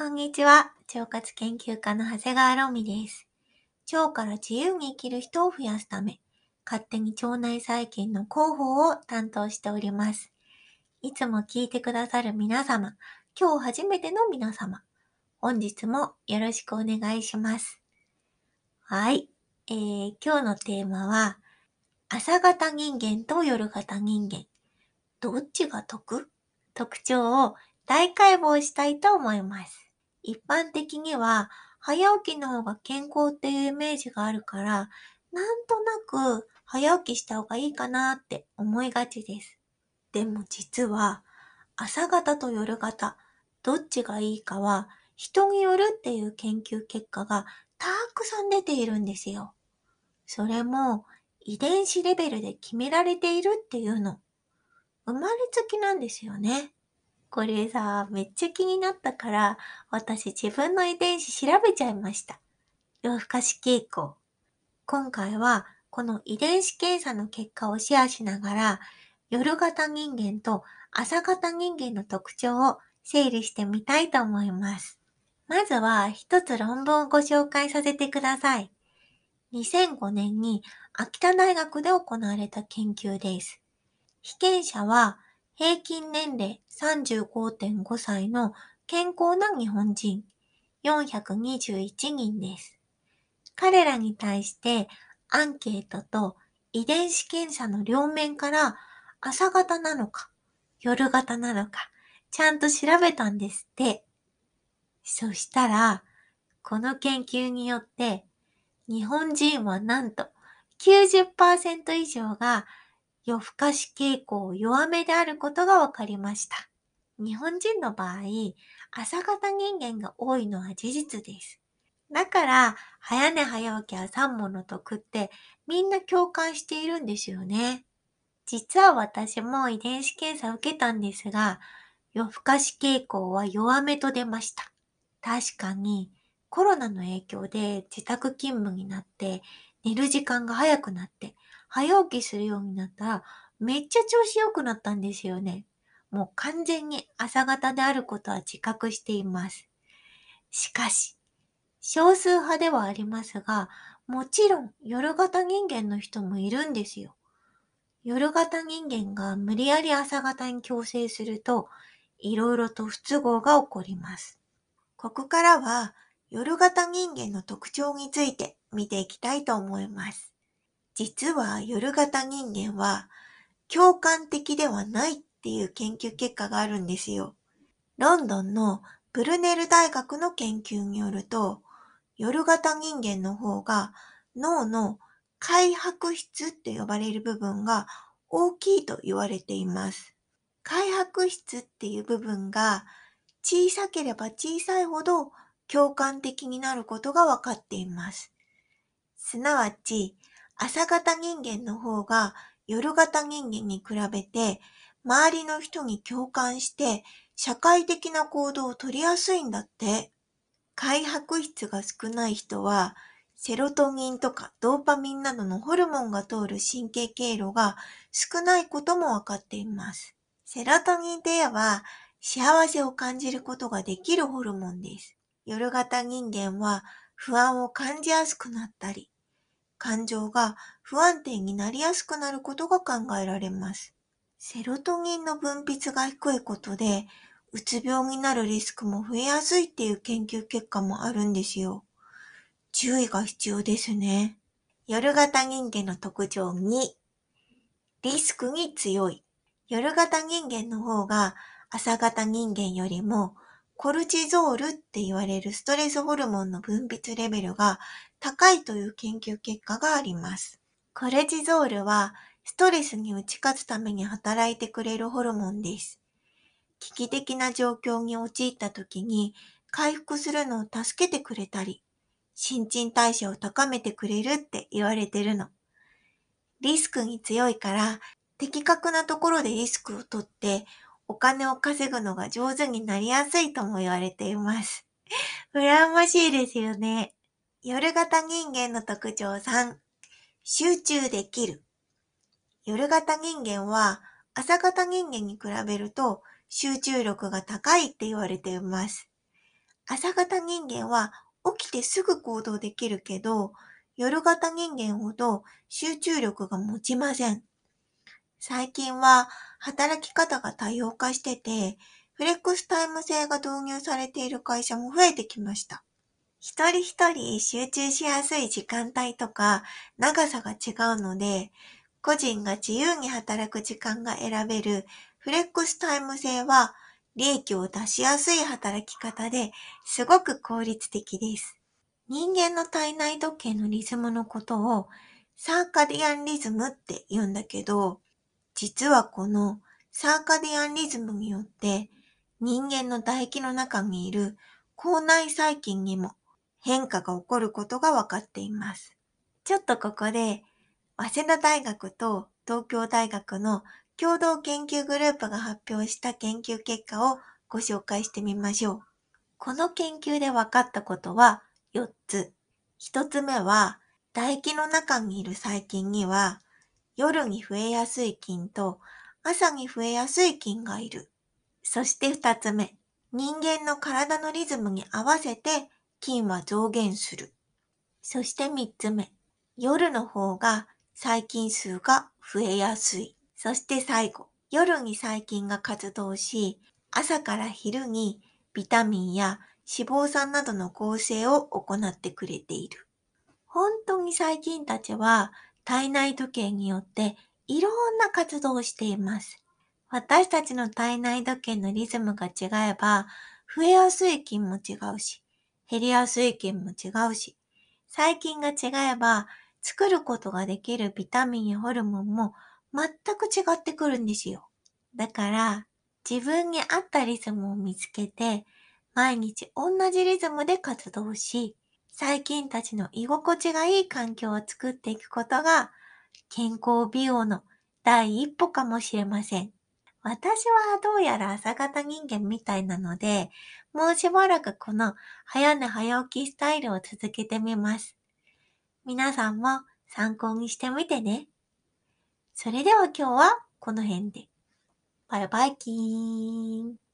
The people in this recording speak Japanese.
こんにちは。腸活研究家の長谷川ロミです。腸から自由に生きる人を増やすため、勝手に腸内細菌の広報を担当しております。いつも聞いてくださる皆様、今日初めての皆様、本日もよろしくお願いします。はい。えー、今日のテーマは、朝型人間と夜型人間、どっちが得？特徴を大解剖したいと思います。一般的には、早起きの方が健康っていうイメージがあるから、なんとなく早起きした方がいいかなって思いがちです。でも実は、朝型と夜型、どっちがいいかは、人によるっていう研究結果がたくさん出ているんですよ。それも遺伝子レベルで決められているっていうの。生まれつきなんですよね。これさ、めっちゃ気になったから、私自分の遺伝子調べちゃいました。夜更かし傾向。今回は、この遺伝子検査の結果をシェアしながら、夜型人間と朝型人間の特徴を整理してみたいと思います。まずは一つ論文をご紹介させてください。2005年に秋田大学で行われた研究です。被験者は平均年齢35.5歳の健康な日本人421人です。彼らに対してアンケートと遺伝子検査の両面から朝型なのか夜型なのかちゃんと調べたんですって。そしたら、この研究によって日本人はなんと90%以上が夜更かし傾向弱めであることが分かりました。日本人の場合、朝型人間が多いのは事実です。だから、早寝早起きは三もの得ってみんな共感しているんですよね。実は私も遺伝子検査を受けたんですが、夜更かし傾向は弱めと出ました。確かに、コロナの影響で自宅勤務になって寝る時間が早くなって早起きするようになったら、めっちゃ調子良くなったんですよね。もう完全に朝方であることは自覚しています。しかし、少数派ではありますが、もちろん夜型人間の人もいるんですよ。夜型人間が無理やり朝型に強制すると、いろいろと不都合が起こります。ここからは夜型人間の特徴について見ていきたいと思います。実は夜型人間は共感的ではないっていう研究結果があるんですよ。ロンドンのブルネル大学の研究によると、夜型人間の方が脳の開白質って呼ばれる部分が大きいと言われています。開白質っていう部分が小さければ小さいほど共感的になることが分かっています。すなわち、朝型人間の方が夜型人間に比べて周りの人に共感して社会的な行動を取りやすいんだって。開白質が少ない人はセロトニンとかドーパミンなどのホルモンが通る神経経路が少ないこともわかっています。セロトニンといえば幸せを感じることができるホルモンです。夜型人間は不安を感じやすくなったり、感情が不安定になりやすくなることが考えられます。セロトニンの分泌が低いことで、うつ病になるリスクも増えやすいっていう研究結果もあるんですよ。注意が必要ですね。夜型人間の特徴2、リスクに強い。夜型人間の方が朝型人間よりもコルチゾールって言われるストレスホルモンの分泌レベルが高いという研究結果があります。コルチゾールはストレスに打ち勝つために働いてくれるホルモンです。危機的な状況に陥った時に回復するのを助けてくれたり、新陳代謝を高めてくれるって言われてるの。リスクに強いから的確なところでリスクをとってお金を稼ぐのが上手になりやすいとも言われています。羨ましいですよね。夜型人間の特徴3、集中できる。夜型人間は朝型人間に比べると集中力が高いって言われています。朝型人間は起きてすぐ行動できるけど、夜型人間ほど集中力が持ちません。最近は働き方が多様化してて、フレックスタイム制が導入されている会社も増えてきました。一人一人集中しやすい時間帯とか長さが違うので、個人が自由に働く時間が選べるフレックスタイム制は利益を出しやすい働き方ですごく効率的です。人間の体内時計のリズムのことをサーカディアンリズムって言うんだけど、実はこのサーカディアンリズムによって人間の唾液の中にいる口内細菌にも変化が起こることが分かっています。ちょっとここで、早稲田大学と東京大学の共同研究グループが発表した研究結果をご紹介してみましょう。この研究で分かったことは4つ。1つ目は、唾液の中にいる細菌には、夜に増えやすい菌と朝に増えやすい菌がいる。そして2つ目、人間の体のリズムに合わせて菌は増減する。そして三つ目、夜の方が細菌数が増えやすい。そして最後、夜に細菌が活動し、朝から昼にビタミンや脂肪酸などの構成を行ってくれている。本当に細菌たちは体内時計によっていろんな活動をしています。私たちの体内時計のリズムが違えば、増えやすい菌も違うし、減りやすい菌も違うし、細菌が違えば作ることができるビタミンやホルモンも全く違ってくるんですよ。だから、自分に合ったリズムを見つけて、毎日同じリズムで活動し、細菌たちの居心地がいい環境を作っていくことが、健康美容の第一歩かもしれません。私はどうやら朝型人間みたいなので、もうしばらくこの早寝早起きスタイルを続けてみます。皆さんも参考にしてみてね。それでは今日はこの辺で。バイバイキーン。